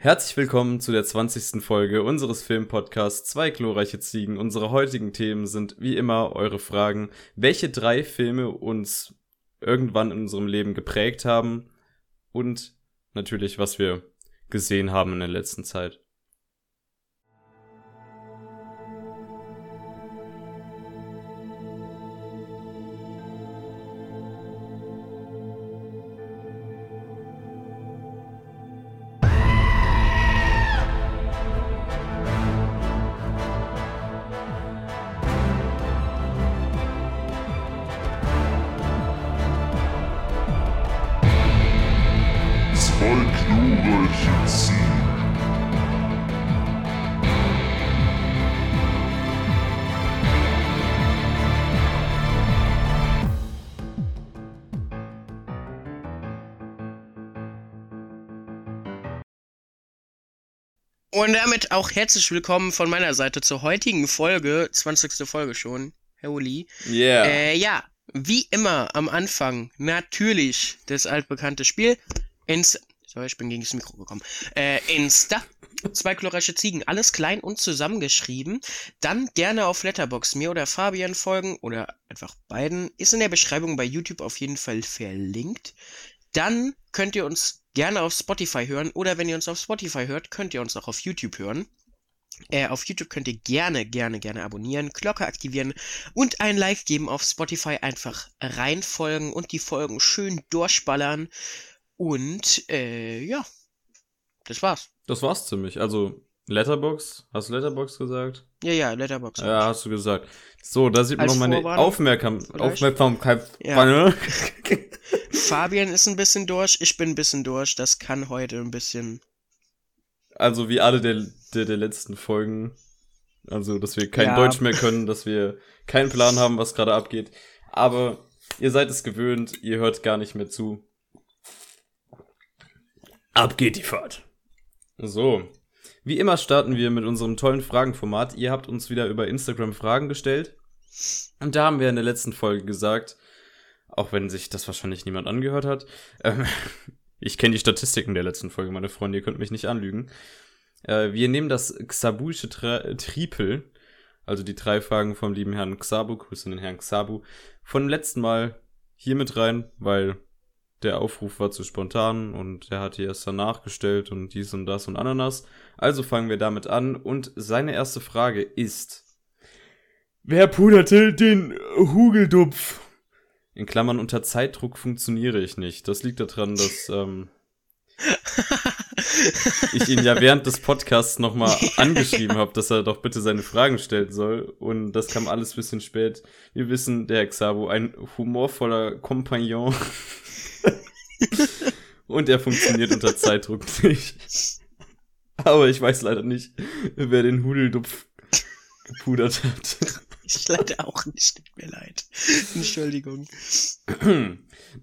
Herzlich willkommen zu der 20. Folge unseres Filmpodcasts Zwei glorreiche Ziegen. Unsere heutigen Themen sind wie immer eure Fragen. Welche drei Filme uns irgendwann in unserem Leben geprägt haben und natürlich, was wir gesehen haben in der letzten Zeit. Und damit auch herzlich willkommen von meiner Seite zur heutigen Folge, 20. Folge schon, Herr Uli. Yeah. Äh, ja, wie immer am Anfang natürlich das altbekannte Spiel. Insta. Sorry, ich bin gegen das Mikro gekommen. Äh, Insta. Zwei glorreiche Ziegen, alles klein und zusammengeschrieben. Dann gerne auf Letterbox mir oder Fabian folgen oder einfach beiden. Ist in der Beschreibung bei YouTube auf jeden Fall verlinkt. Dann könnt ihr uns gerne auf Spotify hören oder wenn ihr uns auf Spotify hört, könnt ihr uns auch auf YouTube hören. Äh, auf YouTube könnt ihr gerne, gerne, gerne abonnieren, Glocke aktivieren und ein Like geben auf Spotify. Einfach reinfolgen und die Folgen schön durchballern. Und äh, ja, das war's. Das war's ziemlich. Also Letterbox, hast du Letterbox gesagt? Ja, ja, Letterbox. Ja, hast du gesagt. So, da sieht man Als noch meine Aufmerksam? Aufmerksamkeit. Ja. Fabian ist ein bisschen durch, ich bin ein bisschen durch. Das kann heute ein bisschen. Also wie alle der, der, der letzten Folgen. Also, dass wir kein Ja. Deutsch mehr können, dass wir keinen Plan haben, was gerade abgeht. Aber ihr seid es gewöhnt, ihr hört gar nicht mehr zu. Ab geht die Fahrt. So. Wie immer starten wir mit unserem tollen Fragenformat. Ihr habt uns wieder über Instagram Fragen gestellt. Und da haben wir in der letzten Folge gesagt, auch wenn sich das wahrscheinlich niemand angehört hat, ähm, ich kenne die Statistiken der letzten Folge, meine Freunde, ihr könnt mich nicht anlügen. Äh, wir nehmen das Xabuische Tripel, also die drei Fragen vom lieben Herrn Xabu, Grüße den Herrn Xabu, von letzten Mal hier mit rein, weil der Aufruf war zu spontan und er hat die erst danach gestellt und dies und das und Ananas. Also fangen wir damit an und seine erste Frage ist, wer puderte den Hugeldupf? In Klammern unter Zeitdruck funktioniere ich nicht. Das liegt daran, dass ähm, ich ihn ja während des Podcasts nochmal angeschrieben habe, dass er doch bitte seine Fragen stellen soll. Und das kam alles bisschen spät. Wir wissen, der Xabo, ein humorvoller Kompagnon. Und er funktioniert unter Zeitdruck nicht. Aber ich weiß leider nicht, wer den Hudeldupf gepudert hat. Ich leider auch nicht, tut mir leid. Entschuldigung.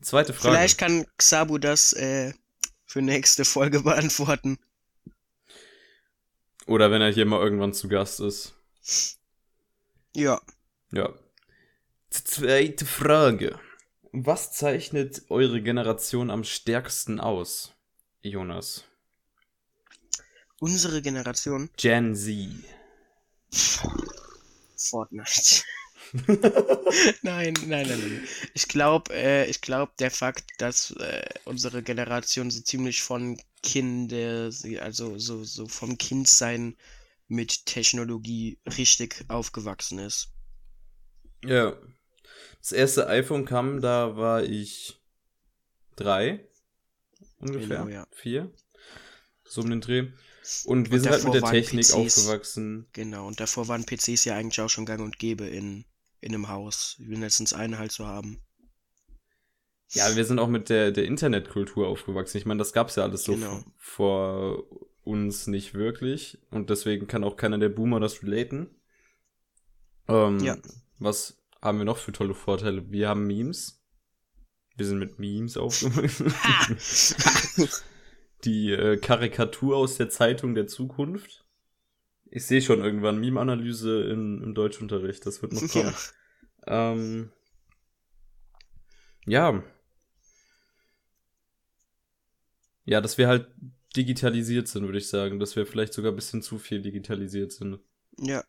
Zweite Frage. Vielleicht kann Xabu das äh, für nächste Folge beantworten. Oder wenn er hier mal irgendwann zu Gast ist. Ja. Ja. Zweite Frage. Was zeichnet eure Generation am stärksten aus, Jonas? Unsere Generation. Gen Z. Fortnite. nein, nein, nein, nein. Ich glaube, äh, ich glaube, der Fakt, dass äh, unsere Generation so ziemlich von Kinder, also so, so vom Kindsein mit Technologie richtig aufgewachsen ist. Ja. Das erste iPhone kam, da war ich drei. Ungefähr. Genau, ja. Vier. So um den Dreh. Und wir Und sind halt mit der Technik PCs. aufgewachsen. Genau, und davor waren PCs ja eigentlich auch schon gang und gäbe in, in einem Haus. Mindestens einen halt zu haben. Ja, wir sind auch mit der, der Internetkultur aufgewachsen. Ich meine, das gab's ja alles so Genau. vor uns nicht wirklich. Und deswegen kann auch keiner der Boomer das relaten. Ähm, Ja. Was haben wir noch für tolle Vorteile? Wir haben Memes. Wir sind mit Memes aufgewachsen. Die äh, Karikatur aus der Zeitung der Zukunft. Ich sehe schon irgendwann Meme-Analyse im, im Deutschunterricht. Das wird noch kommen. Ja. Ähm, ja. Ja, dass wir halt digitalisiert sind, würde ich sagen. Dass wir vielleicht sogar ein bisschen zu viel digitalisiert sind. Ja.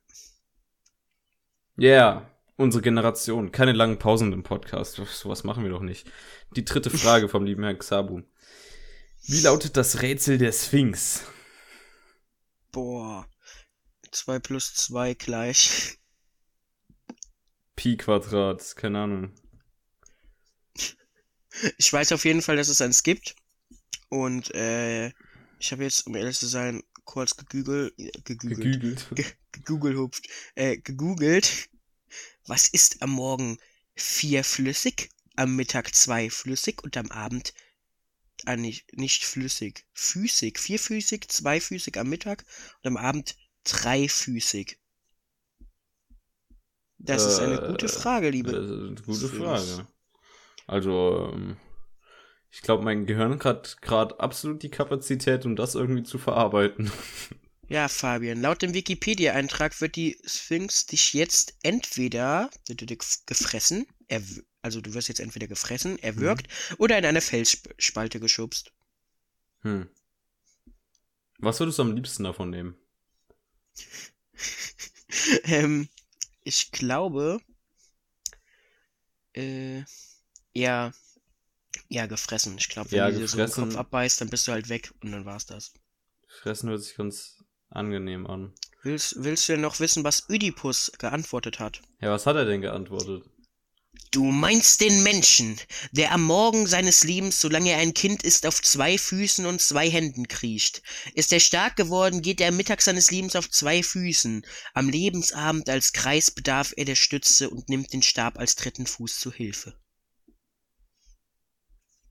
Ja, yeah. Unsere Generation. Keine langen Pausen im Podcast. Sowas machen wir doch nicht. Die dritte Frage vom lieben Herrn Xabu. Wie lautet das Rätsel der Sphinx? Boah. 2 plus 2 gleich. Pi Quadrat, keine Ahnung. Ich weiß auf jeden Fall, dass es eins gibt. Und äh, ich habe jetzt, um ehrlich zu sein, kurz gegügelt, gegügelt, Gegügelt. ge gegoogelt, hupft, äh, gegoogelt. Was ist am Morgen vierflüssig, am Mittag zweiflüssig und am Abend ah, nicht, nicht flüssig, füßig, vierfüßig, zweifüßig am Mittag und am Abend dreifüßig. Das ist eine gute Äh, Frage, liebe. Das ist eine gute. Frage. Also, ähm, ich glaube, mein Gehirn hat gerade absolut die Kapazität, um das irgendwie zu verarbeiten. Ja, Fabian, laut dem Wikipedia-Eintrag wird die Sphinx dich jetzt entweder gefressen, also du wirst jetzt entweder gefressen, erwürgt oder in eine Felsspalte geschubst. Hm. Was würdest du am liebsten davon nehmen? ähm, ich glaube, äh, ja, ja, gefressen. Ich glaube, wenn Ja, du dir so den. Kopf abbeißt, dann bist du halt weg und dann war's das. Fressen hört sich ganz angenehm an. Willst, willst du denn noch wissen, was Ödipus geantwortet hat? Ja, was hat er denn geantwortet? Du meinst den Menschen, der am Morgen seines Lebens, solange er ein Kind ist, auf zwei Füßen und zwei Händen kriecht. Ist er stark geworden, geht er am Mittag seines Lebens auf zwei Füßen. Am Lebensabend als Kreis bedarf er der Stütze und nimmt den Stab als dritten Fuß zu Hilfe.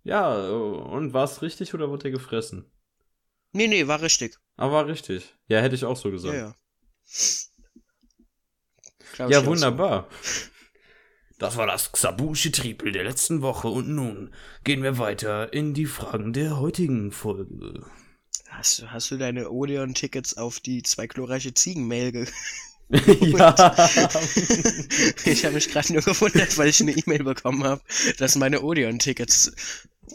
Ja, und war es richtig oder wurde er gefressen? Nee, nee, war richtig. Aber war richtig. Ja, hätte ich auch so Ja, gesagt. ja. Ja, auch wunderbar. Das war das Xabushi Triple der letzten Woche und nun gehen wir weiter in die Fragen der heutigen Folge. So. Hast, du- hast du deine Odeon-Tickets auf die zwei glorreiche Ziegen-Mail ge ja. ich habe mich gerade nur gewundert, weil ich eine E-Mail bekommen habe, dass meine Odeon-Tickets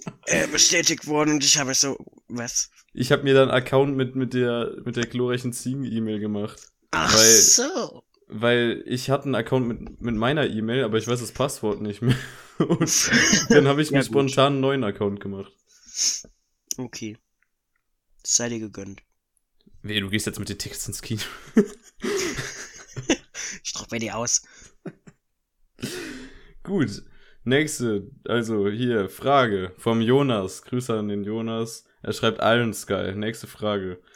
äh, bestätigt wurden und ich habe so, was? Ich habe mir dann einen Account mit, mit der, mit der glorreichen Ziegen-E-Mail gemacht. Ach Weil- so. Weil ich hatte einen Account mit, mit meiner E-Mail, aber ich weiß das Passwort nicht mehr. Und dann habe ich mir Ja, gut. spontan einen neuen Account gemacht. Okay. Sei dir gegönnt. Weh, du gehst jetzt mit den Tickets ins Kino. Ich drück bei dir aus. Gut. Nächste, also hier, Frage vom Jonas. Grüße an den Jonas. Er schreibt Iron Sky. Nächste Frage.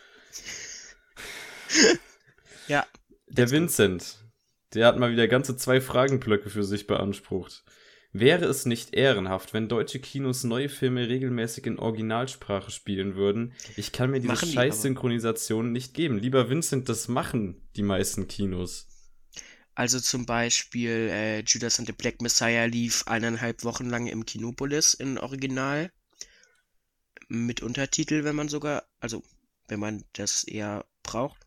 Ja. Der Vincent, der hat mal wieder ganze zwei Fragenblöcke für sich beansprucht. Wäre es nicht ehrenhaft, wenn deutsche Kinos neue Filme regelmäßig in Originalsprache spielen würden? Ich kann mir diese die scheiß aber. Synchronisation nicht geben. Lieber Vincent, das machen die meisten Kinos. Also zum Beispiel äh, Judas and the Black Messiah lief eineinhalb Wochen lang im Kinopolis in Original. Mit Untertitel, wenn man sogar, also wenn man das eher braucht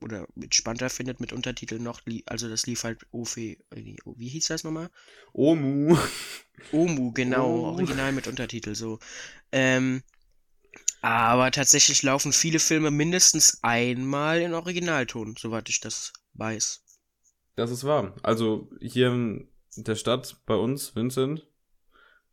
oder entspannter findet mit Untertiteln noch, also das lief halt OF, äh, wie hieß das nochmal? Omu. Omu, genau, Oh. original mit Untertitel, so. Ähm, aber tatsächlich laufen viele Filme mindestens einmal in Originalton, soweit ich das weiß. Das ist wahr. Also hier in der Stadt bei uns, Vincent,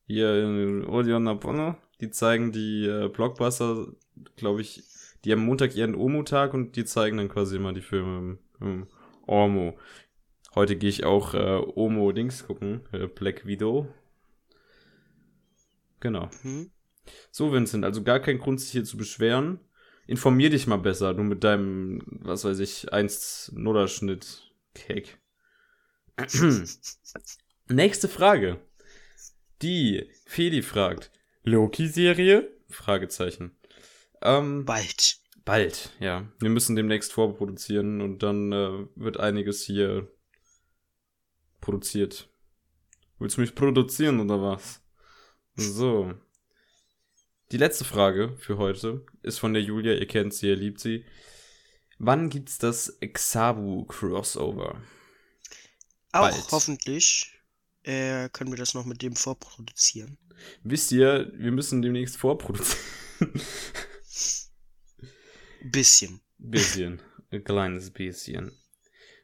hier in Odeon Napono, die zeigen die äh, Blockbuster, glaube ich, die haben Montag ihren Omu-Tag und die zeigen dann quasi immer die Filme im, im Ormo. Heute gehe ich auch äh, Omo-Dings gucken, äh, Black Widow. Genau. Hm? So, Vincent, also gar kein Grund, sich hier zu beschweren. Informier dich mal besser, du mit deinem, was weiß ich, 1-0er-Schnitt. Cake. Nächste Frage. Die Feli fragt, Loki-Serie? Fragezeichen. Ähm, Bald. bald, ja. Wir müssen demnächst vorproduzieren und dann äh, wird einiges hier produziert. Willst du mich produzieren oder was? So. Die letzte Frage für heute ist von der Julia, ihr kennt sie, ihr liebt sie. Wann gibt's das Xabu Crossover? Auch Bald. hoffentlich äh, können wir das noch mit dem vorproduzieren. Wisst ihr, wir müssen demnächst vorproduzieren. Bisschen. Bisschen. Ein kleines bisschen.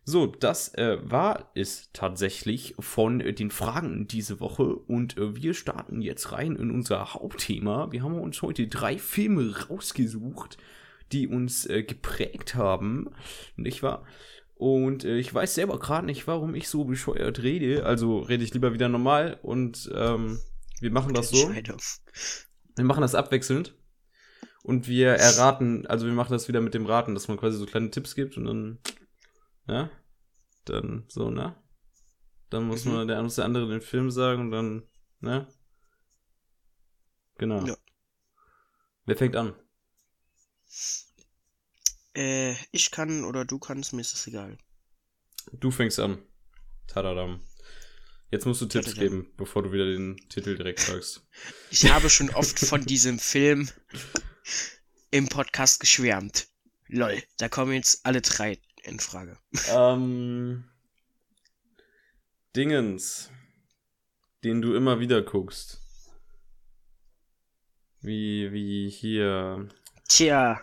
So, das äh, war es tatsächlich von äh, den Fragen diese Woche und äh, wir starten jetzt rein in unser Hauptthema. Wir haben uns heute drei Filme rausgesucht, die uns äh, geprägt haben, nicht wahr? Und äh, ich weiß selber gerade nicht, warum ich so bescheuert rede. Also rede ich lieber wieder normal und ähm, wir machen das so. Wir machen das abwechselnd. Und wir erraten, also wir machen das wieder mit dem Raten, dass man quasi so kleine Tipps gibt und dann ja, dann so, ne? Dann muss mhm. man, der, muss der andere den Film sagen und dann, ne? Genau. Ja. Wer fängt an? Äh, ich kann oder du kannst, mir ist es egal. Du fängst an. Tadadam. Jetzt musst du Tipps Tadadam. geben, bevor du wieder den Titel direkt sagst. Ich habe schon oft von diesem Film im Podcast geschwärmt. Lol, da kommen jetzt alle drei in Frage. Ähm, Dingens, den du immer wieder guckst. Wie, wie hier. Tja.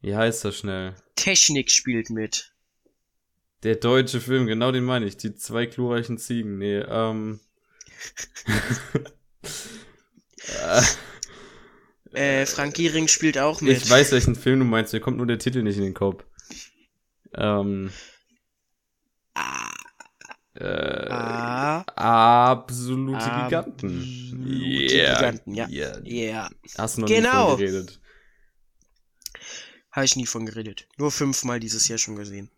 Wie heißt das schnell? Technik spielt mit. Der deutsche Film, genau den meine ich. Die zwei glorreichen Ziegen. Nee, ähm. äh, Frank Giering spielt auch mit. Ich weiß, welchen Film du meinst, mir kommt nur der Titel nicht in den Kopf. Ähm. Äh, ah. Absolute ah. Giganten. Yeah. Giganten, ja. Yeah. yeah. Hast du noch genau. nie von geredet? Habe ich nie von geredet. Nur fünfmal dieses Jahr schon gesehen.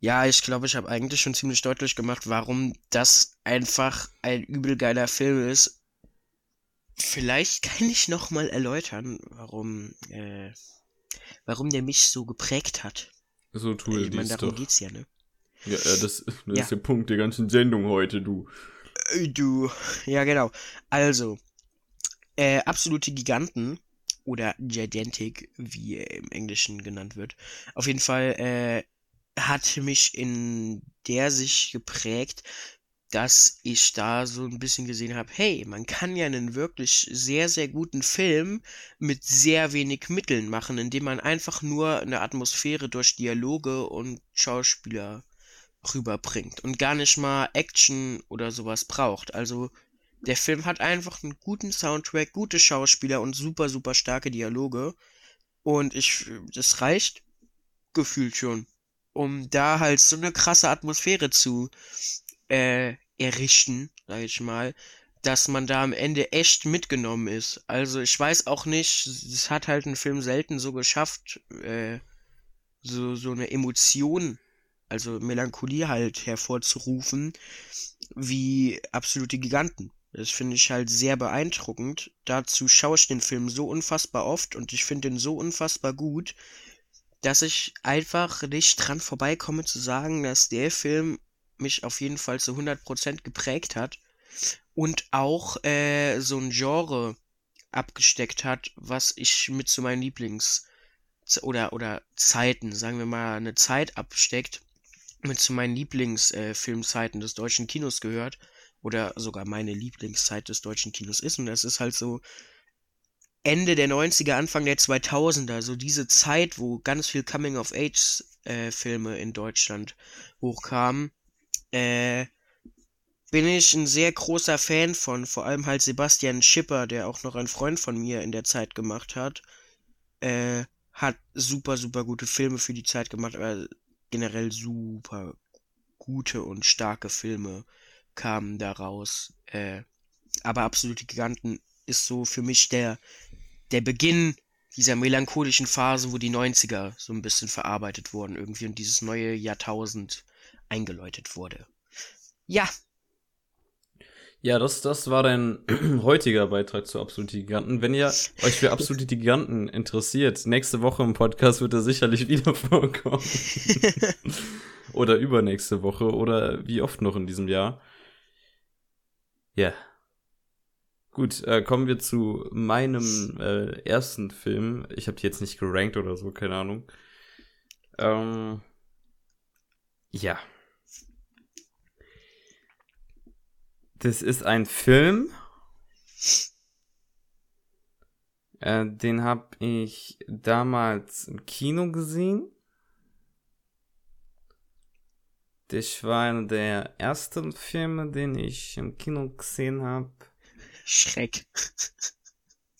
Ja, ich glaube, ich habe eigentlich schon ziemlich deutlich gemacht, warum das einfach ein übel geiler Film ist. Vielleicht kann ich noch mal erläutern, warum, äh, warum der mich so geprägt hat. So tue ich meine, darum doch. geht's ja, ne? Ja, das, das ja. ist der Punkt der ganzen Sendung heute, du. Äh, du. Ja, genau. Also, äh, absolute Giganten oder Gigantic, wie er im Englischen genannt wird. Auf jeden Fall äh, hat mich in der sich geprägt, dass ich da so ein bisschen gesehen habe, hey, man kann ja einen wirklich sehr, sehr guten Film mit sehr wenig Mitteln machen, indem man einfach nur eine Atmosphäre durch Dialoge und Schauspieler rüberbringt und gar nicht mal Action oder sowas braucht. Also der Film hat einfach einen guten Soundtrack, gute Schauspieler und super, super starke Dialoge. Und ich, das reicht gefühlt schon, um da halt so eine krasse Atmosphäre zu äh, errichten, sag ich mal, dass man da am Ende echt mitgenommen ist. Also ich weiß auch nicht, es hat halt ein Film selten so geschafft, äh, so, so eine Emotion, also Melancholie halt hervorzurufen, wie absolute Giganten. Das finde ich halt sehr beeindruckend. Dazu schaue ich den Film so unfassbar oft und ich finde ihn so unfassbar gut, dass ich einfach nicht dran vorbeikomme zu sagen, dass der Film mich auf jeden Fall zu 100% geprägt hat und auch äh, so ein Genre abgesteckt hat, was ich mit zu meinen Lieblings oder oder Zeiten, sagen wir mal, eine Zeit absteckt, mit zu meinen Lieblingsfilmzeiten äh, des deutschen Kinos gehört. Oder sogar meine Lieblingszeit des deutschen Kinos ist. Und das ist halt so Ende der 90er, Anfang der 2000er, so diese Zeit, wo ganz viel Coming of Age äh, in Deutschland hochkamen. Äh, bin ich ein sehr großer Fan von, vor allem halt Sebastian Schipper, der auch noch ein Freund von mir in der Zeit gemacht hat. Äh, hat super, super gute Filme für die Zeit gemacht, aber generell super gute und starke Filme kamen daraus. Äh, aber Absolute Giganten ist so für mich der, der Beginn dieser melancholischen Phase, wo die 90er so ein bisschen verarbeitet wurden irgendwie und dieses neue Jahrtausend eingeläutet wurde. Ja. Ja, das, das war dein heutiger Beitrag zu Absolute Giganten. Wenn ihr euch für Absolute Giganten interessiert, nächste Woche im Podcast wird er sicherlich wieder vorkommen. oder übernächste Woche oder wie oft noch in diesem Jahr. Ja. Gut, äh, kommen wir zu meinem äh, ersten Film. Ich habe die jetzt nicht gerankt oder so, keine Ahnung. Ähm, ja. Das ist ein Film. Äh, den habe ich damals im Kino gesehen. Das war einer der ersten Filme, den ich im Kino gesehen habe. Schreck.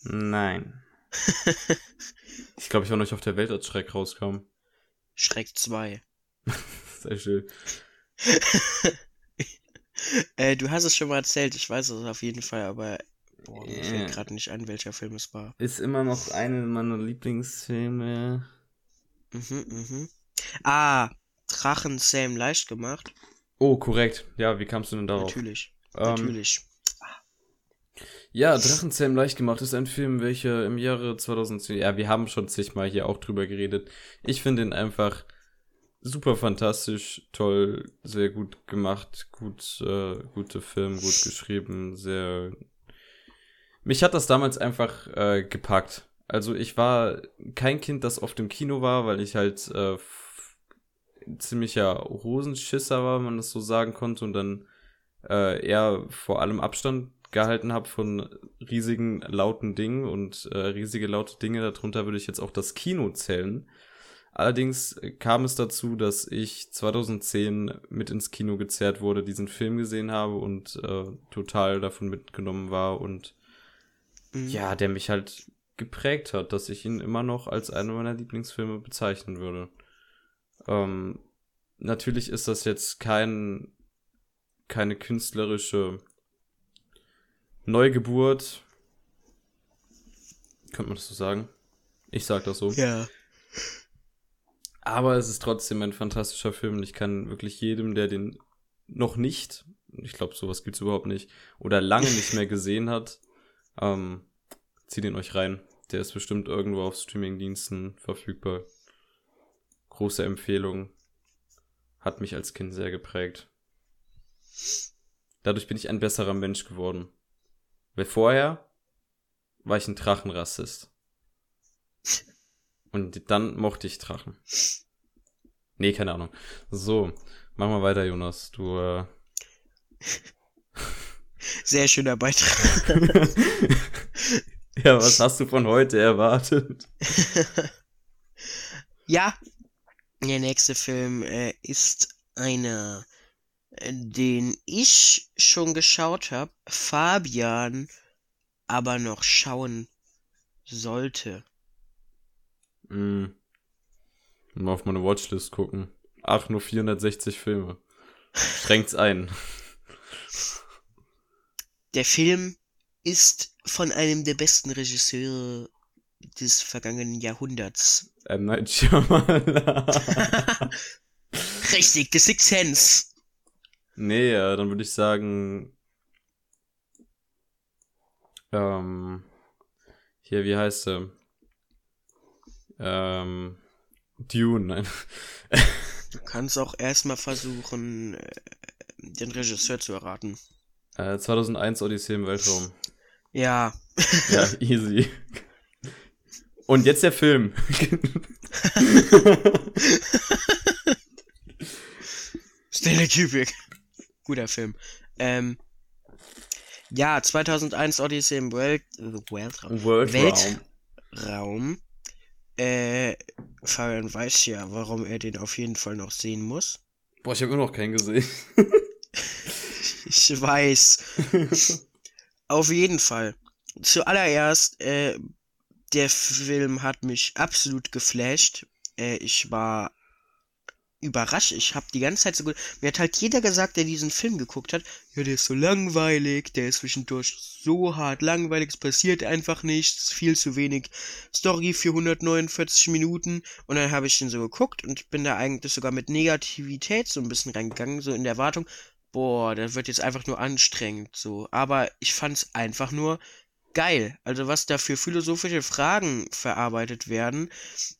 Nein. ich glaube, ich war noch nicht auf der Welt, als Schreck rauskam. Schreck 2. Sehr schön. äh, du hast es schon mal erzählt, ich weiß es auf jeden Fall, aber boah, mir Ja. fällt gerade nicht ein, welcher Film es war. Ist immer noch einer meiner Lieblingsfilme. Mhm, mhm. Ah, Drachen Sam leicht gemacht. Oh, korrekt. Ja, wie kamst du denn darauf? Natürlich. Ähm, Natürlich. Ja, Drachenzähm leicht gemacht ist ein Film, welcher im Jahre 2010, ja, wir haben schon zigmal hier auch drüber geredet. Ich finde ihn einfach super fantastisch, toll, sehr gut gemacht, gut, äh, gute Film, gut geschrieben, sehr. Mich hat das damals einfach äh, gepackt. Also ich war kein Kind, das oft im Kino war, weil ich halt äh, ziemlicher Hosenschisser war, wenn man das so sagen konnte, und dann äh, eher vor allem Abstand gehalten habe von riesigen lauten Dingen und äh, riesige laute Dinge. Darunter würde ich jetzt auch das Kino zählen. Allerdings kam es dazu, dass ich 2010 mit ins Kino gezerrt wurde, diesen Film gesehen habe und äh, total davon mitgenommen war und Mhm. ja, der mich halt geprägt hat, dass ich ihn immer noch als einen meiner Lieblingsfilme bezeichnen würde. Ähm, natürlich ist das jetzt kein, keine künstlerische Neugeburt. Könnte man das so sagen? Ich sag das so. Ja. Aber es ist trotzdem ein fantastischer Film und ich kann wirklich jedem, der den noch nicht, ich glaube, sowas gibt's überhaupt nicht, oder lange nicht mehr gesehen hat, ähm, zieht ihn euch rein. Der ist bestimmt irgendwo auf Streamingdiensten verfügbar. Große Empfehlung. Hat mich als Kind sehr geprägt. Dadurch bin ich ein besserer Mensch geworden. Weil vorher war ich ein Drachenrassist. Und dann mochte ich Drachen. Nee, keine Ahnung. So, mach mal weiter, Jonas. Du, äh... Sehr schöner Beitrag. ja, was hast du von heute erwartet? ja, der nächste Film äh, ist einer, äh, den ich schon geschaut habe, Fabian aber noch schauen sollte. Hm. Mal auf meine Watchlist gucken. Ach, nur 460 Filme. Schränkt's ein. Der Film ist von einem der besten Regisseure des vergangenen Jahrhunderts. M. Night Shyamalan. Richtig, The Sixth Sense. nee, äh, dann würde ich sagen... Ähm... Hier, wie heißt er? Ähm... Dune, nein. Du kannst auch erstmal versuchen, äh, den Regisseur zu erraten. Äh, 2001 Odyssee im Weltraum. Ja, Ja, easy. Und jetzt der Film. Stanley Kubrick. Guter Film. Ähm, ja, 2001 Odyssey im Welt, äh, Weltraum. Worldraum. Weltraum. Äh, Fabian weiß ja, warum er den auf jeden Fall noch sehen muss. Boah, ich habe immer noch keinen gesehen. Ich weiß. Auf jeden Fall. Zuallererst, äh, der Film hat mich absolut geflasht. Äh, ich war überrascht. Ich habe die ganze Zeit so gut. Mir hat halt jeder gesagt, der diesen Film geguckt hat, ja, der ist so langweilig, der ist zwischendurch so hart langweilig, es passiert einfach nichts, viel zu wenig Story für 149 Minuten. Und dann habe ich den so geguckt und bin da eigentlich sogar mit Negativität so ein bisschen reingegangen, so in der Erwartung, boah, das wird jetzt einfach nur anstrengend, so. Aber ich fand's einfach nur geil. Also was da für philosophische Fragen verarbeitet werden,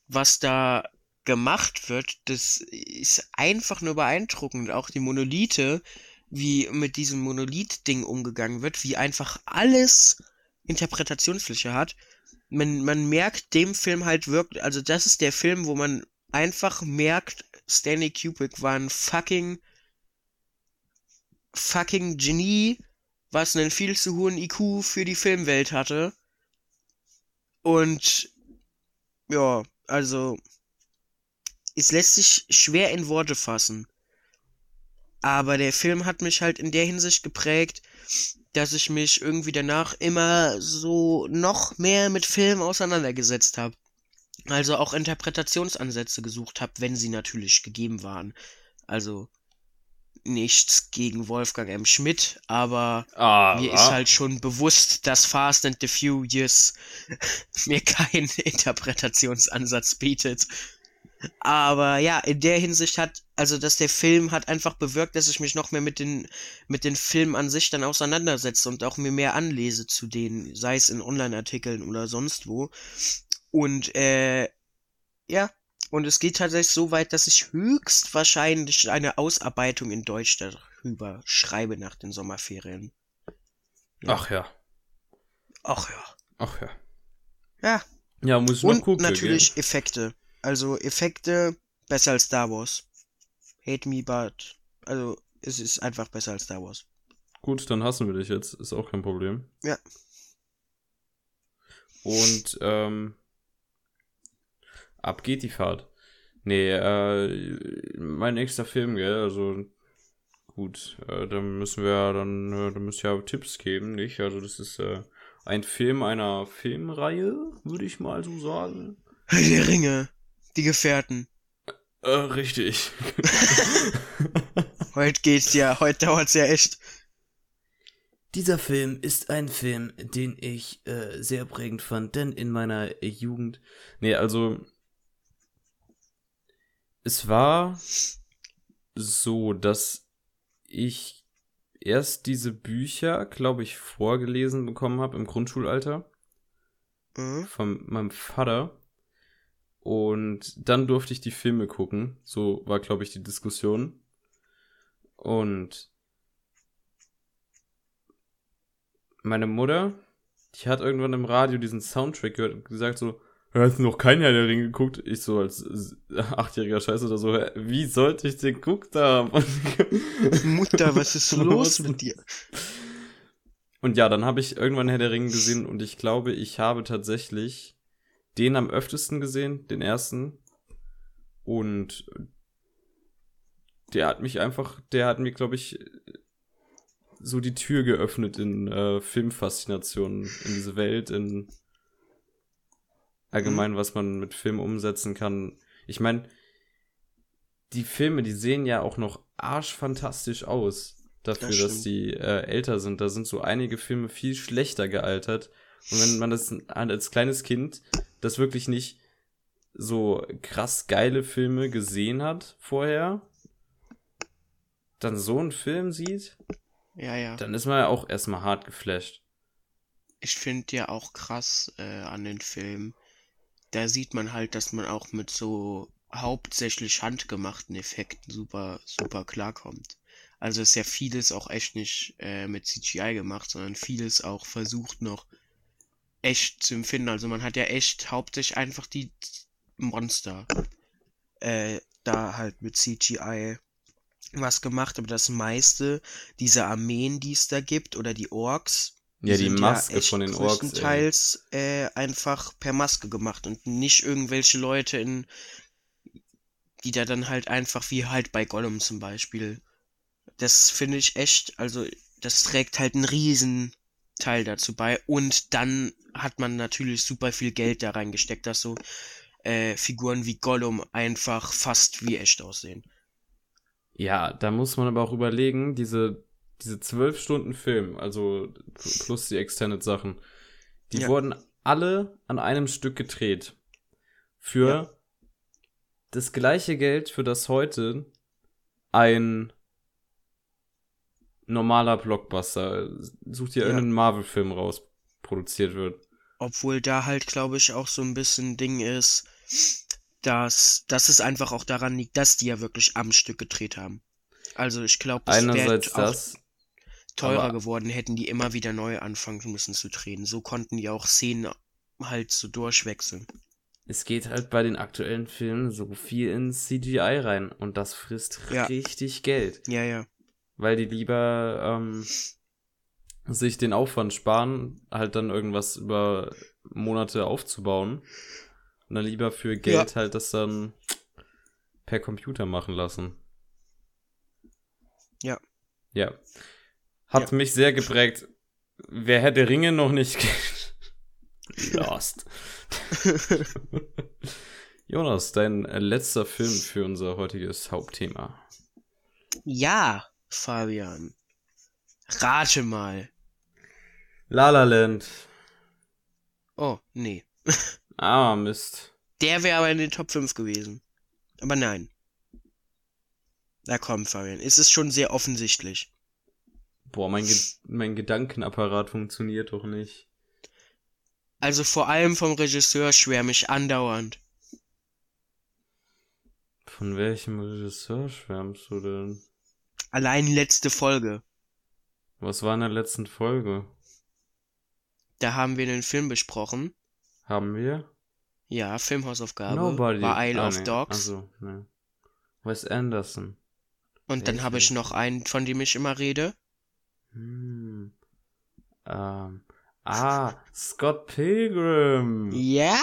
was da gemacht wird, das ist einfach nur beeindruckend. Auch die Monolithe, wie mit diesem Monolith-Ding umgegangen wird, wie einfach alles Interpretationsfläche hat. Man, man merkt dem Film halt wirklich, also das ist der Film, wo man einfach merkt, Stanley Kubrick war ein fucking fucking Genie, was einen viel zu hohen IQ für die Filmwelt hatte. Und ja, also es lässt sich schwer in Worte fassen. Aber der Film hat mich halt in der Hinsicht geprägt, dass ich mich irgendwie danach immer so noch mehr mit Film auseinandergesetzt habe. Also auch Interpretationsansätze gesucht habe, wenn sie natürlich gegeben waren. Also nichts gegen Wolfgang M. Schmidt, aber Ah, mir ist halt schon bewusst, dass Fast and the Furious mir keinen Interpretationsansatz bietet. Aber ja, in der Hinsicht hat, also dass der Film hat einfach bewirkt, dass ich mich noch mehr mit den, mit den Filmen an sich dann auseinandersetze und auch mir mehr anlese zu denen, sei es in Online-Artikeln oder sonst wo. Und äh, ja, und es geht tatsächlich so weit, dass ich höchstwahrscheinlich eine Ausarbeitung in Deutsch darüber schreibe nach den Sommerferien. Ach ja. Ach ja. Ach ja. Ja, Ja, muss ich und gucken. natürlich Effekte. Also Effekte besser als Star Wars. Hate me, but. Also, es ist einfach besser als Star Wars. Gut, dann hassen wir dich jetzt. Ist auch kein Problem. Ja. Und, ähm, ab geht die Fahrt. Nee, äh, mein nächster Film, gell, also, gut, äh, da müssen wir ja dann, äh, da müsst ihr ja Tipps geben, nicht? Also, das ist, äh, ein Film einer Filmreihe, würde ich mal so sagen. Herr der Ringe. Die Gefährten. Äh, richtig. Heute geht's ja, heute dauert's ja echt. Dieser Film ist ein Film, den ich äh, sehr prägend fand, denn in meiner Jugend. Nee, also. Es war so, dass ich erst diese Bücher, glaube ich, vorgelesen bekommen habe im Grundschulalter Mhm. von meinem Vater. Und dann durfte ich die Filme gucken. So war, glaube ich, die Diskussion. Und meine Mutter, die hat irgendwann im Radio diesen Soundtrack gehört und gesagt so, "Ja, hast du noch kein Herr der Ringe geguckt? Ich so als äh, achtjähriger Scheiß oder so, "Hä, wie sollte ich den geguckt haben? Mutter, was ist los mit dir? Und ja, dann habe ich irgendwann Herr der Ringe gesehen und ich glaube, ich habe tatsächlich den am öftesten gesehen, den ersten. Und der hat mich einfach, der hat mir, glaube ich, so die Tür geöffnet in äh, Filmfaszination, in diese Welt, in allgemein, was man mit Film umsetzen kann. Ich meine, die Filme, die sehen ja auch noch arschfantastisch aus dafür, Das dass die äh, älter sind. Da sind so einige Filme viel schlechter gealtert. Und wenn man das als kleines Kind das wirklich nicht so krass geile Filme gesehen hat vorher, dann so einen Film sieht, Ja, ja. dann ist man ja auch erstmal hart geflasht. Ich finde ja auch krass äh, an den Filmen, da sieht man halt, dass man auch mit so hauptsächlich handgemachten Effekten super, super klarkommt. Also ist ja vieles auch echt nicht äh, mit CGI gemacht, sondern vieles auch versucht noch echt zu empfinden. Also man hat ja echt hauptsächlich einfach die Monster äh, da halt mit CGI was gemacht, aber das meiste dieser Armeen, die es da gibt, oder die Orks, Ja, die sind Maske echt von den Orks. größtenteils äh, einfach per Maske gemacht und nicht irgendwelche Leute in, die da dann halt einfach wie halt bei Gollum zum Beispiel. Das finde ich echt, also das trägt halt einen riesen Teil dazu bei und dann hat man natürlich super viel Geld da reingesteckt, dass so äh, Figuren wie Gollum einfach fast wie echt aussehen. Ja, da muss man aber auch überlegen, diese, diese zwölf Stunden Film, also pl- plus die Extended Sachen, die Ja. wurden alle an einem Stück gedreht. Für Ja. das gleiche Geld, für das heute ein normaler Blockbuster, such dir Ja. irgendeinen Marvel-Film raus, produziert wird. Obwohl da halt, glaube ich, auch so ein bisschen Ding ist, dass, dass es einfach auch daran liegt, dass die ja wirklich am Stück gedreht haben. Also ich glaube, es wäre das, teurer geworden, hätten die immer wieder neu anfangen müssen zu drehen. So konnten die auch Szenen halt so durchwechseln. es geht halt bei den aktuellen Filmen so viel in CGI rein und das frisst Ja. richtig Geld. Ja, ja. Weil die lieber ähm, sich den Aufwand sparen, halt dann irgendwas über Monate aufzubauen. Und dann lieber für Geld ja. halt das dann per Computer machen lassen. Ja. Ja. Hat ja. mich sehr geprägt. Wer hätte Ringe noch nicht Lost. Jonas, dein letzter Film für unser heutiges Hauptthema. Ja, Fabian. Rate mal. La La Land. Oh, nee. ah, Mist. Der wäre aber in den Top 5 gewesen. Aber nein. Na komm, Fabian. Es ist schon sehr offensichtlich. Boah, mein, Ge mein Gedankenapparat funktioniert doch nicht. Also vor allem vom Regisseur schwärme ich andauernd. Von welchem Regisseur schwärmst du denn? Allein letzte Folge. Was war in der letzten Folge? Da haben wir einen Film besprochen. Haben wir? Ja, Filmhausaufgabe. Nobody. War Isle ah, of nee. Dogs. Also, ne. Wes Anderson. Und dann habe ich noch einen, von dem ich immer rede. Hm. Ähm. Ah, Scott Pilgrim. Ja.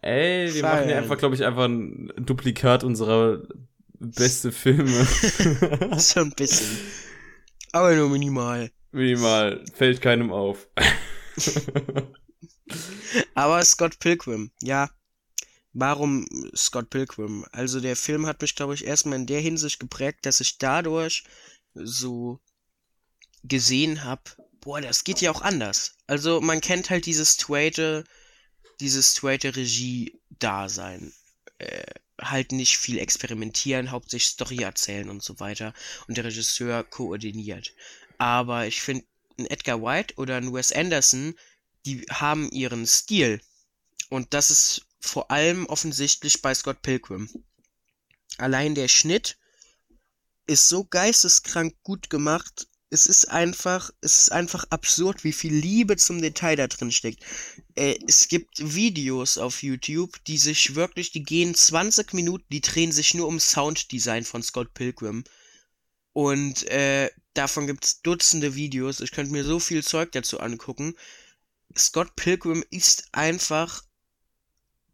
Ey, wir machen ja einfach, glaube ich, einfach ein Duplikat unserer beste Filme. so ein bisschen. Aber nur minimal. Minimal. Fällt keinem auf. Aber Scott Pilgrim, ja. Warum Scott Pilgrim? Also der Film hat mich, glaube ich, erstmal in der Hinsicht geprägt, dass ich dadurch so gesehen habe, boah, das geht ja auch anders. Also man kennt halt dieses straighte, dieses straighte Regie-Dasein. Äh, halt nicht viel experimentieren, hauptsächlich Story erzählen und so weiter. Und der Regisseur koordiniert. Aber ich finde, ein Edgar White oder ein Wes Anderson, die haben ihren Stil. Und das ist vor allem offensichtlich bei Scott Pilgrim. Allein der Schnitt ist so geisteskrank gut gemacht es ist einfach, es ist einfach absurd, wie viel Liebe zum Detail da drin steckt. Äh, es gibt Videos auf YouTube, die sich wirklich, die gehen 20 Minuten, die drehen sich nur um Sounddesign von Scott Pilgrim. Und äh, davon gibt's Dutzende Videos. Ich könnte mir so viel Zeug dazu angucken. Scott Pilgrim ist einfach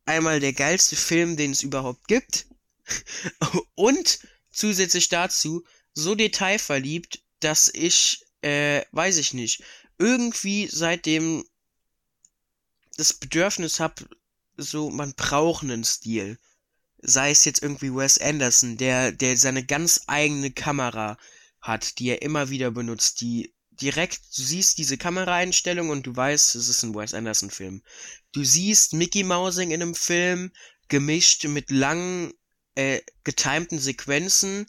einmal der geilste Film, den es überhaupt gibt. Und zusätzlich dazu so detailverliebt, dass ich, äh, weiß ich nicht, irgendwie seitdem das Bedürfnis habe, so, man braucht einen Stil. Sei es jetzt irgendwie Wes Anderson, der, der seine ganz eigene Kamera hat, die er immer wieder benutzt, die direkt, du siehst diese Kameraeinstellung und du weißt, es ist ein Wes Anderson Film. Du siehst Mickey Mousing in einem Film, gemischt mit langen, äh, getimten Sequenzen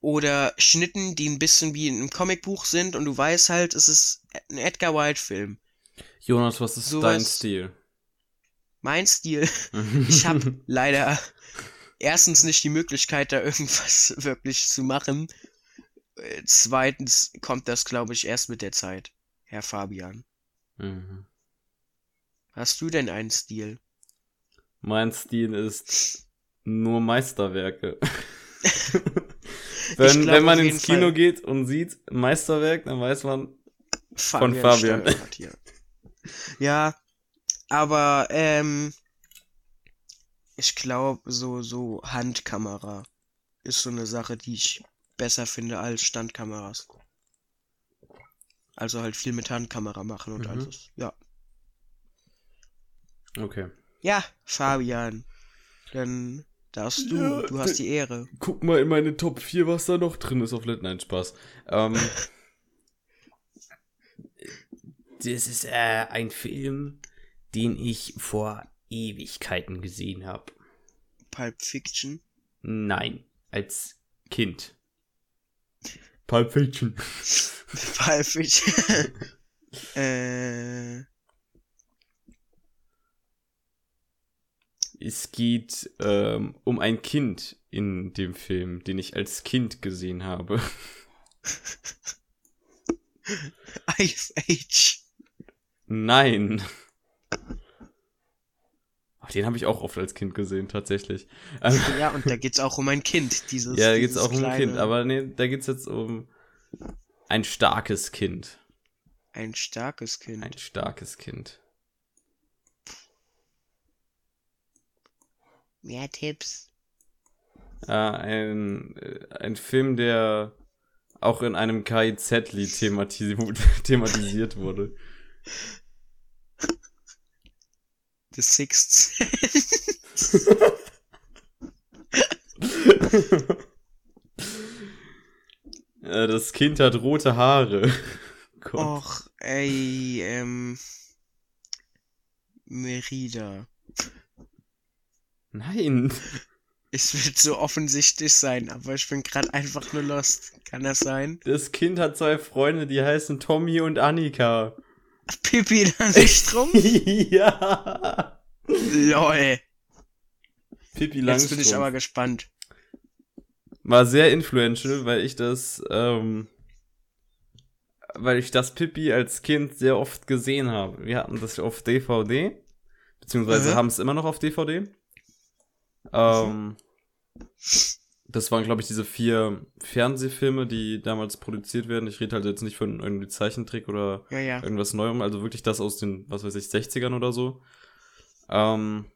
oder Schnitten, die ein bisschen wie in einem Comicbuch sind und du weißt halt, es ist ein Edgar White Film. Jonas, was ist so dein was, Stil? Mein Stil? ich habe leider erstens nicht die Möglichkeit, da irgendwas wirklich zu machen. Zweitens kommt das, glaube ich, erst mit der Zeit, Herr Fabian. Mhm. Hast du denn einen Stil? Mein Stil ist nur Meisterwerke. wenn, glaub, wenn man ins Kino Fall. geht und sieht Meisterwerk, dann weiß man Fabian von Fabian. ja, aber ähm, ich glaube, so, so Handkamera ist so eine Sache, die ich besser finde als Standkameras. Also halt viel mit Handkamera machen und mhm. alles. Ja. Okay. Ja, Fabian. Dann Darfst du, ja, du hast die Ehre. Guck mal in meine Top 4, was da noch drin ist auf Let Nein, Spaß. Ähm, das ist äh, ein Film, den ich vor Ewigkeiten gesehen habe. Pulp Fiction? Nein, als Kind. Pulp Fiction. Pulp Fiction. äh. Es geht ähm, um ein Kind in dem Film, den ich als Kind gesehen habe. Ice Age. Nein. Ach, den habe ich auch oft als Kind gesehen, tatsächlich. ja, und da geht's auch um ein Kind. Dieses, ja, da geht's auch um ein Kind, aber nee, da geht's jetzt um ein starkes Kind. Ein starkes Kind. Ein starkes Kind. Mehr Tipps. Äh, ein, ein Film, der auch in einem KIZ-Lied thematis thematisiert wurde. The Sixth. Äh, das Kind hat rote Haare. Och, ey, ähm. Merida. Nein. Es wird so offensichtlich sein, aber ich bin gerade einfach nur lost. Kann das sein? Das Kind hat zwei Freunde, die heißen Tommy und Annika. Pipi Langstrumpf? ja. Lol. Pippi Jetzt Langstrumpf. bin ich aber gespannt. War sehr influential, weil ich das, ähm, weil ich das Pippi als Kind sehr oft gesehen habe. Wir hatten das auf DVD, beziehungsweise Mhm. haben es immer noch auf DVD. Ähm, das waren, glaube ich, diese vier Fernsehfilme, die damals produziert werden. Ich rede halt jetzt nicht von irgendwie Zeichentrick oder Ja, ja. irgendwas Neuem, also wirklich das aus den, was weiß ich, 60ern oder so. Ähm,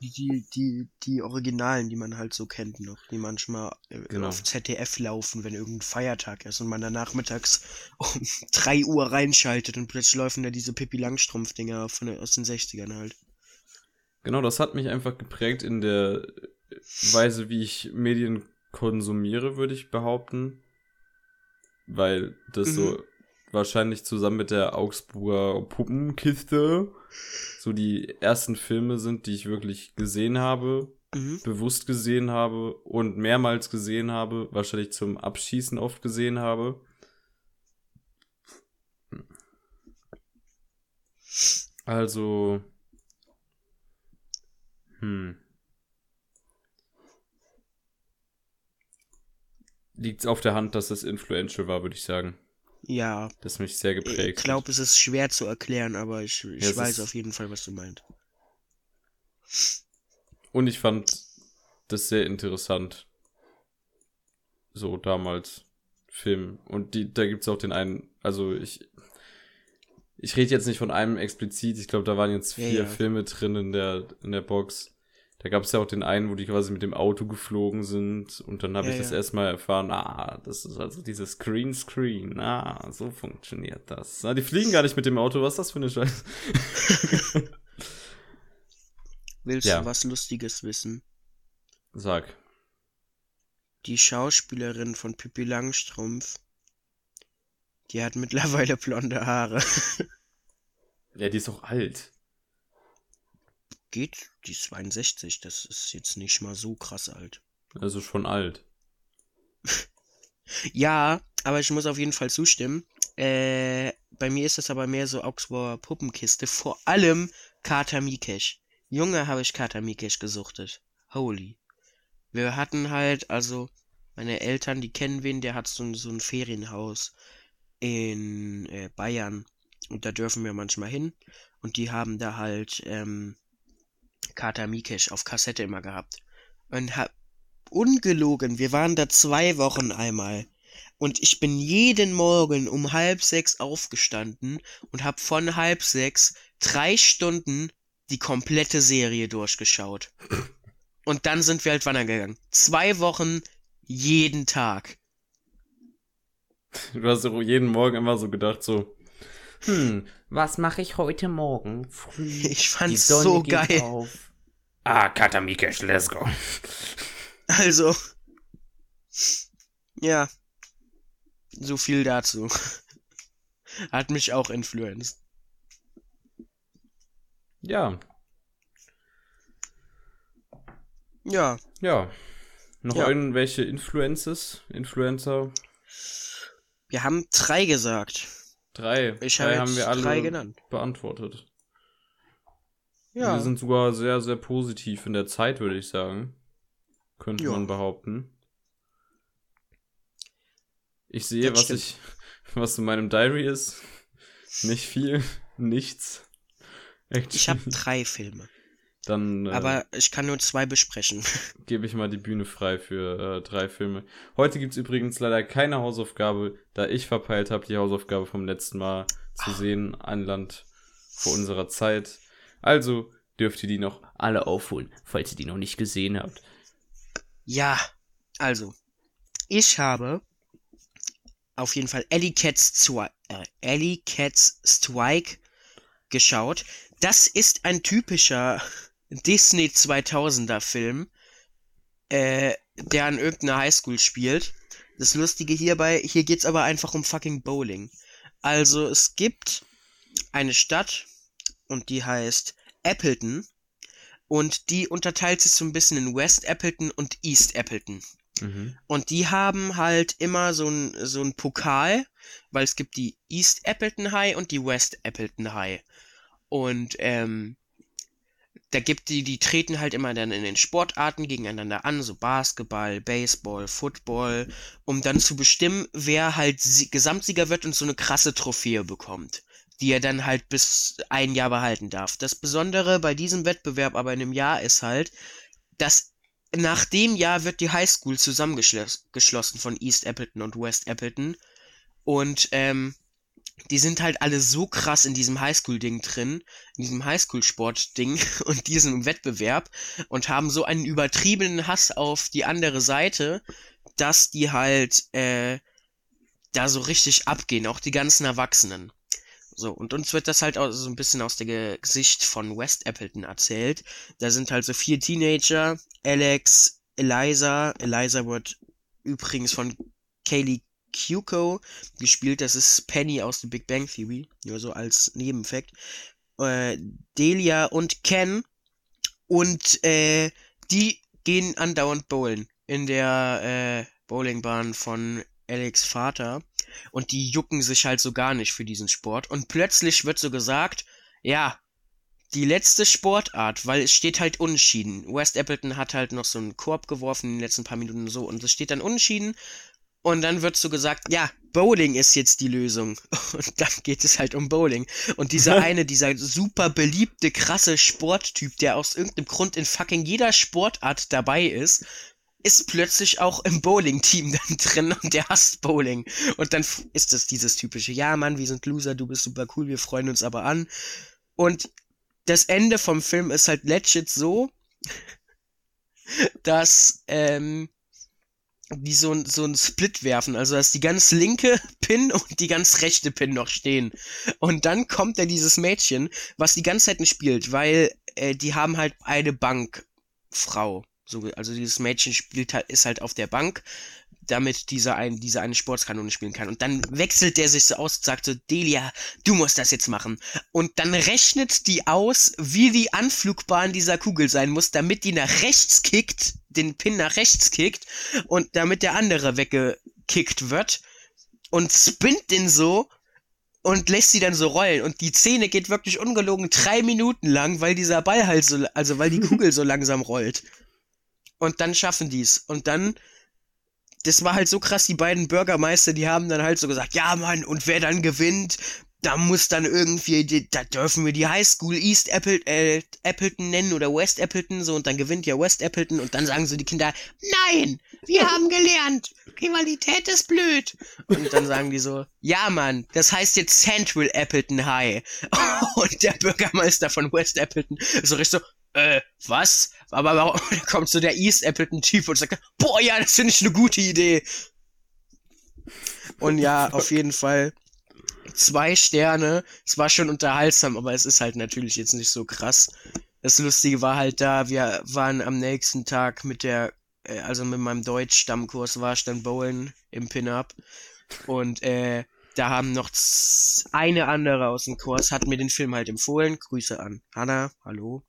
Die, die, die, Originalen, die man halt so kennt noch, die manchmal äh, Genau. auf ZDF laufen, wenn irgendein Feiertag ist und man dann nachmittags um 3 Uhr reinschaltet und plötzlich laufen da diese Pippi Langstrumpf-Dinger aus den 60ern halt. Genau, das hat mich einfach geprägt in der Weise, wie ich Medien konsumiere, würde ich behaupten. Weil das Mhm. so wahrscheinlich zusammen mit der Augsburger Puppenkiste so die ersten Filme sind, die ich wirklich gesehen habe, Mhm. bewusst gesehen habe und mehrmals gesehen habe, wahrscheinlich zum Abschießen oft gesehen habe. Also, hm. Liegt's auf der Hand, dass es influential war, würde ich sagen. Ja, Das mich sehr geprägt. ich glaube, es ist schwer zu erklären, aber ich, ich Ja, es weiß auf jeden Fall, was du meinst. Und ich fand das sehr interessant. So damals Film. Und die, da gibt's auch den einen, also ich, ich rede jetzt nicht von einem explizit, ich glaube, da waren jetzt Ja, vier ja. Filme drin in der, in der Box. Da gab's ja auch den einen, wo die quasi mit dem Auto geflogen sind. Und dann habe Ja, ich das ja. erstmal erfahren, ah, das ist also dieses Green Screen. Ah, so funktioniert das. Ah, die fliegen gar nicht mit dem Auto, was ist das für eine Scheiße? Willst Ja. du was Lustiges wissen? Sag. Die Schauspielerin von Pippi Langstrumpf, die hat mittlerweile blonde Haare. Ja, die ist auch alt. Geht, die ist 62, das ist jetzt nicht mal so krass alt. Also schon alt. Ja, aber ich muss auf jeden Fall zustimmen. Äh, bei mir ist das aber mehr so Augsburger Puppenkiste. Vor allem Kater Mikesh. Junge, habe ich Kater Mikesh gesuchtet. Holy. Wir hatten halt, also, meine Eltern, die kennen wen, der hat so, ein- so ein Ferienhaus in äh, Bayern. Und da dürfen wir manchmal hin. Und die haben da halt, ähm, Kater Mikesh auf Kassette immer gehabt. Und hab, ungelogen, wir waren da zwei Wochen einmal. Und ich bin jeden Morgen um halb sechs aufgestanden und hab von halb sechs drei Stunden die komplette Serie durchgeschaut. Und dann sind wir halt wandern gegangen. Zwei Wochen jeden Tag. Du hast so jeden Morgen immer so gedacht, so, hm, was mache ich heute Morgen? Früh. Ich Die fand's Sonne so geht geil. Auf. Ah, Katamikesh, let's go. Also. Ja. So viel dazu. Hat mich auch influenced. Ja, Ja. ja. Noch Ja. irgendwelche Influences, Influencer? Wir haben drei gesagt. Drei. Ich drei habe haben wir alle drei genannt. beantwortet. Ja. Wir sind sogar sehr, sehr positiv in der Zeit, würde ich sagen. Könnte Ja. man behaupten. Ich sehe, Das was stimmt. ich, was in meinem Diary ist. Nicht viel, nichts. Ich habe Actually. drei Filme. Dann äh, Aber ich kann nur zwei besprechen. gebe ich mal die Bühne frei für äh, drei Filme. Heute gibt's übrigens leider keine Hausaufgabe, da ich verpeilt habe, die Hausaufgabe vom letzten Mal zu sehen, ein Land vor unserer Zeit. Also, dürft ihr die noch alle aufholen, falls ihr die noch nicht gesehen habt. Ja, also, ich habe auf jeden Fall Ellie Cats, Zwi äh, Ellie Cats Strike geschaut. Das ist ein typischer Disney 2000er Film, äh, der an irgendeiner Highschool spielt. Das Lustige hierbei, hier geht's aber einfach um fucking Bowling. Also es gibt eine Stadt und die heißt Appleton und die unterteilt sich so ein bisschen in West Appleton und East Appleton. Mhm. Und die haben halt immer so ein, so ein Pokal, weil es gibt die East Appleton High und die West Appleton High. Und ähm, da gibt die, die treten halt immer dann in den Sportarten gegeneinander an, so Basketball, Baseball, Football, um dann zu bestimmen, wer halt Gesamtsieger wird und so eine krasse Trophäe bekommt, die er dann halt bis ein Jahr behalten darf. Das Besondere bei diesem Wettbewerb aber in einem Jahr ist halt, dass nach dem Jahr wird die Highschool zusammengeschlossen von East Appleton und West Appleton und ähm, die sind halt alle so krass in diesem Highschool-Ding drin, in diesem Highschool-Sport-Ding und diesem Wettbewerb und haben so einen übertriebenen Hass auf die andere Seite, dass die halt äh, da so richtig abgehen, auch die ganzen Erwachsenen. So, und uns wird das halt auch so ein bisschen aus der Gesicht von West Appleton erzählt. Da sind halt so vier Teenager, Alex, Eliza, Eliza wird übrigens von Kaylee Kyuko gespielt. Das ist Penny aus The Big Bang Theory. Nur so als Nebeneffekt. Äh, Delia und Ken. Und äh, die gehen andauernd bowlen. In der äh, Bowlingbahn von Alex Vater. Und die jucken sich halt so gar nicht für diesen Sport. Und plötzlich wird so gesagt, ja, die letzte Sportart, weil es steht halt unentschieden. West Appleton hat halt noch so einen Korb geworfen in den letzten paar Minuten so und es steht dann unentschieden und dann wird so gesagt, ja, Bowling ist jetzt die Lösung. Und dann geht es halt um Bowling. Und dieser eine, dieser super beliebte, krasse Sporttyp, der aus irgendeinem Grund in fucking jeder Sportart dabei ist, ist plötzlich auch im Bowling-Team dann drin und der hasst Bowling. Und dann ist es dieses typische, ja Mann, wir sind Loser, du bist super cool, wir freuen uns aber an. Und das Ende vom Film ist halt legit so, dass ähm, die so, so ein Split werfen, also dass die ganz linke Pin und die ganz rechte Pin noch stehen. Und dann kommt da dieses Mädchen, was die ganze Zeit nicht spielt, weil äh, die haben halt eine Bankfrau. So, also dieses Mädchen spielt halt, ist halt auf der Bank damit dieser ein, diese eine Sportskanone spielen kann. Und dann wechselt der sich so aus und sagt so, Delia, du musst das jetzt machen. Und dann rechnet die aus, wie die Anflugbahn dieser Kugel sein muss, damit die nach rechts kickt, den Pin nach rechts kickt und damit der andere weggekickt wird und spinnt den so und lässt sie dann so rollen. Und die Szene geht wirklich ungelogen drei Minuten lang, weil dieser Ball halt so, also weil die Kugel so langsam rollt. Und dann schaffen die's. Und dann das war halt so krass, die beiden Bürgermeister, die haben dann halt so gesagt, ja Mann, und wer dann gewinnt, da muss dann irgendwie, da dürfen wir die Highschool East Apple, äh, Appleton nennen oder West Appleton, so, und dann gewinnt ja West Appleton und dann sagen so die Kinder, nein, wir haben gelernt, Rivalität ist blöd. Und dann sagen die so, ja Mann, das heißt jetzt Central Appleton High. Und der Bürgermeister von West Appleton so richtig so, äh, was? Aber warum kommt so der East Appleton-Typ und sagt, boah, ja, das finde ich eine gute Idee. Und ja, auf jeden Fall zwei Sterne. Es war schon unterhaltsam, aber es ist halt natürlich jetzt nicht so krass. Das Lustige war halt da, wir waren am nächsten Tag mit der, äh, also mit meinem Deutsch-Stammkurs war ich dann bowlen im Pin-Up. Und äh, da haben noch eine andere aus dem Kurs, hat mir den Film halt empfohlen. Grüße an Hanna, hallo.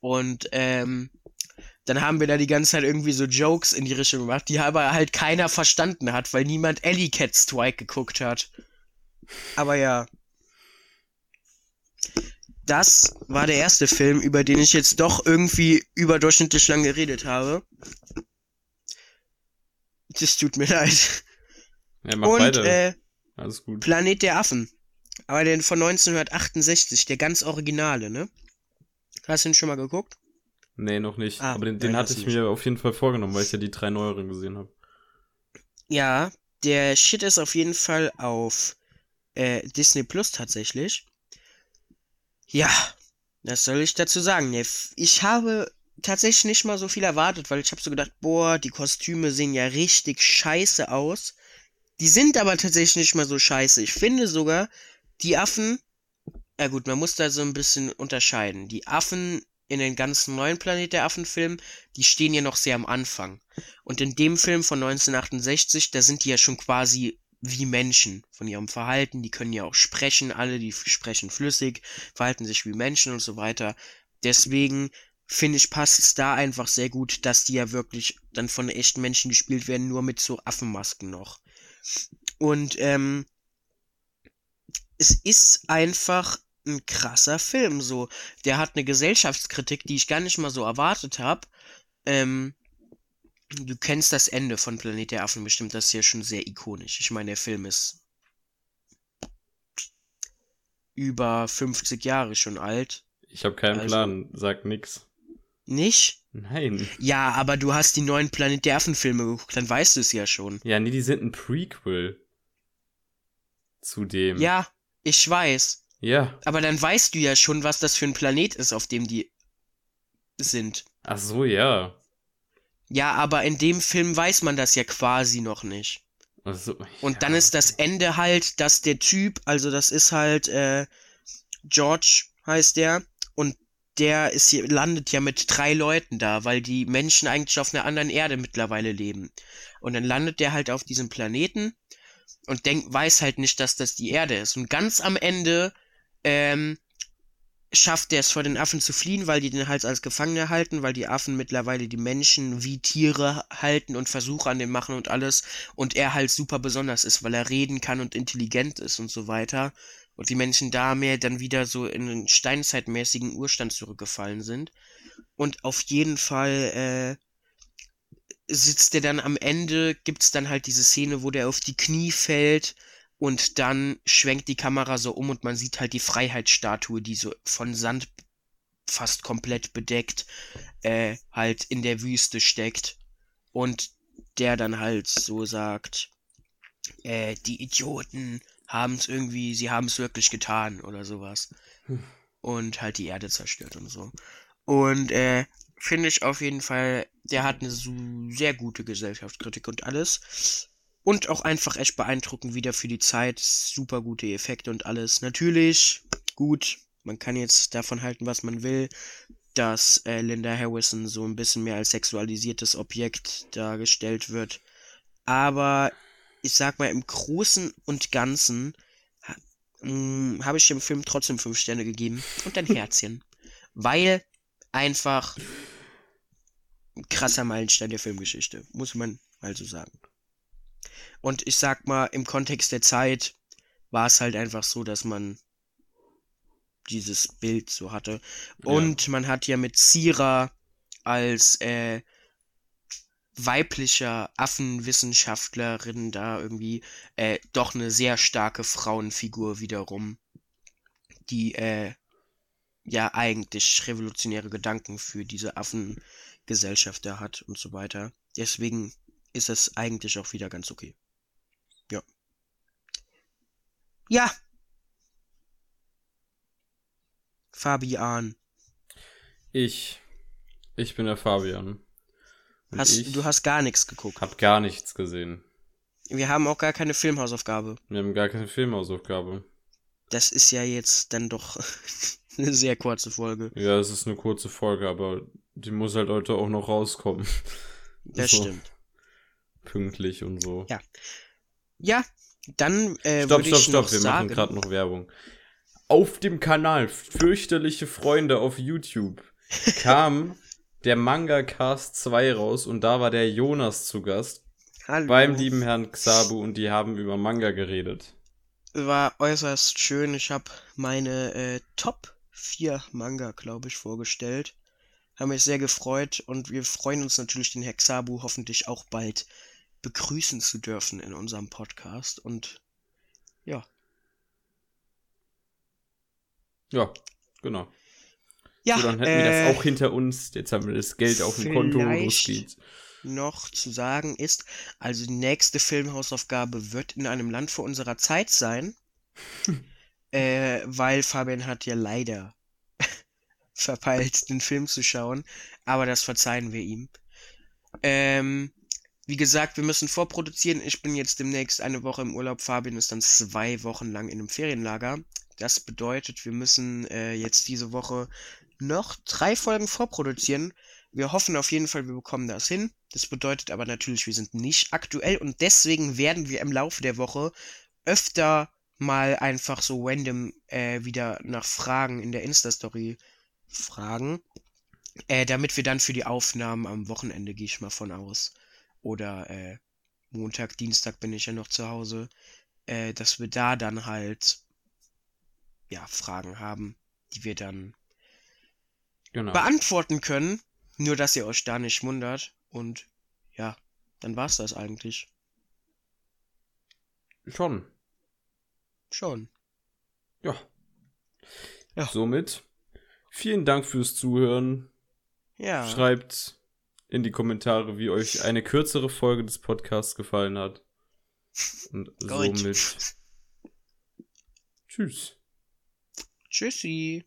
Und ähm, dann haben wir da die ganze Zeit irgendwie so Jokes in die Richtung gemacht, die aber halt keiner verstanden hat, weil niemand Ellie Cat Strike geguckt hat. Aber ja. Das war der erste Film, über den ich jetzt doch irgendwie überdurchschnittlich lang geredet habe. Das tut mir leid. Ja, mach Und, weiter. Äh, Alles gut. Planet der Affen. Aber den von 1968, der ganz originale, ne? Hast du ihn schon mal geguckt? Nee, noch nicht. Ah, Aber den, den nein, hatte ich mir auf jeden Fall vorgenommen, weil ich ja die drei neueren gesehen habe. Ja, der Shit ist auf jeden Fall auf äh, Disney Plus tatsächlich. Ja, Was soll ich dazu sagen? Ich habe tatsächlich nicht mal so viel erwartet, weil ich habe so gedacht, boah, die Kostüme sehen ja richtig scheiße aus. Die sind aber tatsächlich nicht mal so scheiße. Ich finde sogar, die Affen, ja gut, man muss da so ein bisschen unterscheiden. Die Affen in den ganzen neuen Planet der Affen-Filmen, die stehen ja noch sehr am Anfang. Und in dem Film von 1968, da sind die ja schon quasi wie Menschen von ihrem Verhalten. Die können ja auch sprechen, alle, die sprechen flüssig, verhalten sich wie Menschen und so weiter. Deswegen finde ich, passt es da einfach sehr gut, dass die ja wirklich dann von echten Menschen gespielt werden, nur mit so Affenmasken noch. Und ähm, es ist einfach ein krasser Film, so. Der hat eine Gesellschaftskritik, die ich gar nicht mal so erwartet habe. Ähm, du kennst das Ende von Planet der Affen bestimmt, das ist ja schon sehr ikonisch. Ich meine, der Film ist über 50 Jahre schon alt. Ich habe keinen also, Plan, sag nix. Nicht? Nein. Ja, aber du hast die neuen Planet der Affen-Filme geguckt, dann weißt du es ja schon. Ja, nee, die sind ein Prequel. Zu dem. Ja, ich weiß. Ja. Aber dann weißt du ja schon, was das für ein Planet ist, auf dem die sind. Ach so, ja. Ja, aber in dem Film weiß man das ja quasi noch nicht. Ach so, ja. Und dann ist das Ende halt, dass der Typ, also das ist halt, äh, George heißt der, und der ist hier, landet ja mit drei Leuten da, weil die Menschen eigentlich auf einer anderen Erde mittlerweile leben. Und dann landet der halt auf diesem Planeten und denkt, weiß halt nicht, dass das die Erde ist. Und ganz am Ende ähm, schafft er es vor den Affen zu fliehen, weil die den halt als Gefangene halten, weil die Affen mittlerweile die Menschen wie Tiere halten und Versuche an dem machen und alles. Und er halt super besonders ist, weil er reden kann und intelligent ist und so weiter und die Menschen da mehr dann wieder so in einen steinzeitmäßigen Urstand zurückgefallen sind. Und auf jeden Fall äh, sitzt der dann am Ende, gibt's dann halt diese Szene, wo der auf die Knie fällt und dann schwenkt die Kamera so um und man sieht halt die Freiheitsstatue, die so von Sand fast komplett bedeckt, äh, halt in der Wüste steckt. Und der dann halt so sagt, äh, die Idioten haben es irgendwie, sie haben es wirklich getan oder sowas. Hm. Und halt die Erde zerstört und so. Und äh, finde ich auf jeden Fall, der hat eine so sehr gute Gesellschaftskritik und alles. Und auch einfach echt beeindruckend wieder für die Zeit. Super gute Effekte und alles. Natürlich, gut, man kann jetzt davon halten, was man will, dass äh, Linda Harrison so ein bisschen mehr als sexualisiertes Objekt dargestellt wird. Aber ich sag mal, im Großen und Ganzen hm, habe ich dem Film trotzdem fünf Sterne gegeben und ein Herzchen. weil einfach krasser Meilenstein der Filmgeschichte, muss man also sagen. Und ich sag mal, im Kontext der Zeit war es halt einfach so, dass man dieses Bild so hatte. Und ja. man hat ja mit Sira als äh, weiblicher Affenwissenschaftlerin da irgendwie äh, doch eine sehr starke Frauenfigur wiederum, die äh, ja eigentlich revolutionäre Gedanken für diese Affengesellschaft da hat und so weiter. Deswegen ist es eigentlich auch wieder ganz okay. Ja. Ja. Fabian. Ich. Ich bin der Fabian. Hast, ich du hast gar nichts geguckt. Hab gar nichts gesehen. Wir haben auch gar keine Filmhausaufgabe. Wir haben gar keine Filmhausaufgabe. Das ist ja jetzt dann doch eine sehr kurze Folge. Ja, es ist eine kurze Folge, aber die muss halt heute auch noch rauskommen. Das so stimmt. Pünktlich und so. Ja. Ja, dann äh, Stopp, stopp, stopp, wir sagen... machen gerade noch Werbung. Auf dem Kanal Fürchterliche Freunde auf YouTube kam der Manga Cast 2 raus und da war der Jonas zu Gast. Hallo. Beim lieben Herrn Xabu und die haben über Manga geredet. War äußerst schön. Ich habe meine äh, Top 4 Manga, glaube ich, vorgestellt. Haben mich sehr gefreut und wir freuen uns natürlich, den Herr Xabu hoffentlich auch bald begrüßen zu dürfen in unserem Podcast. Und ja. Ja, genau. Ja, so, dann hätten äh, wir das äh, auch hinter uns. Jetzt haben wir das Geld auf dem Konto, los geht's. Noch zu sagen ist, also die nächste Filmhausaufgabe wird in einem Land vor unserer Zeit sein. äh, weil Fabian hat ja leider verpeilt, den Film zu schauen. Aber das verzeihen wir ihm. Ähm, wie gesagt, wir müssen vorproduzieren. Ich bin jetzt demnächst eine Woche im Urlaub. Fabian ist dann zwei Wochen lang in einem Ferienlager. Das bedeutet, wir müssen äh, jetzt diese Woche noch drei Folgen vorproduzieren. Wir hoffen auf jeden Fall, wir bekommen das hin. Das bedeutet aber natürlich, wir sind nicht aktuell und deswegen werden wir im Laufe der Woche öfter mal einfach so random äh, wieder nach Fragen in der Insta-Story fragen. Äh, damit wir dann für die Aufnahmen am Wochenende, gehe ich mal von aus. Oder äh, Montag, Dienstag bin ich ja noch zu Hause. Äh, dass wir da dann halt ja, Fragen haben, die wir dann genau. beantworten können. Nur, dass ihr euch da nicht wundert. Und ja, dann war's das eigentlich. Schon. Schon. Ja. ja. Somit vielen Dank fürs Zuhören. Ja. Schreibt in die Kommentare, wie euch eine kürzere Folge des Podcasts gefallen hat. Und somit. Tschüss. Tschüssi.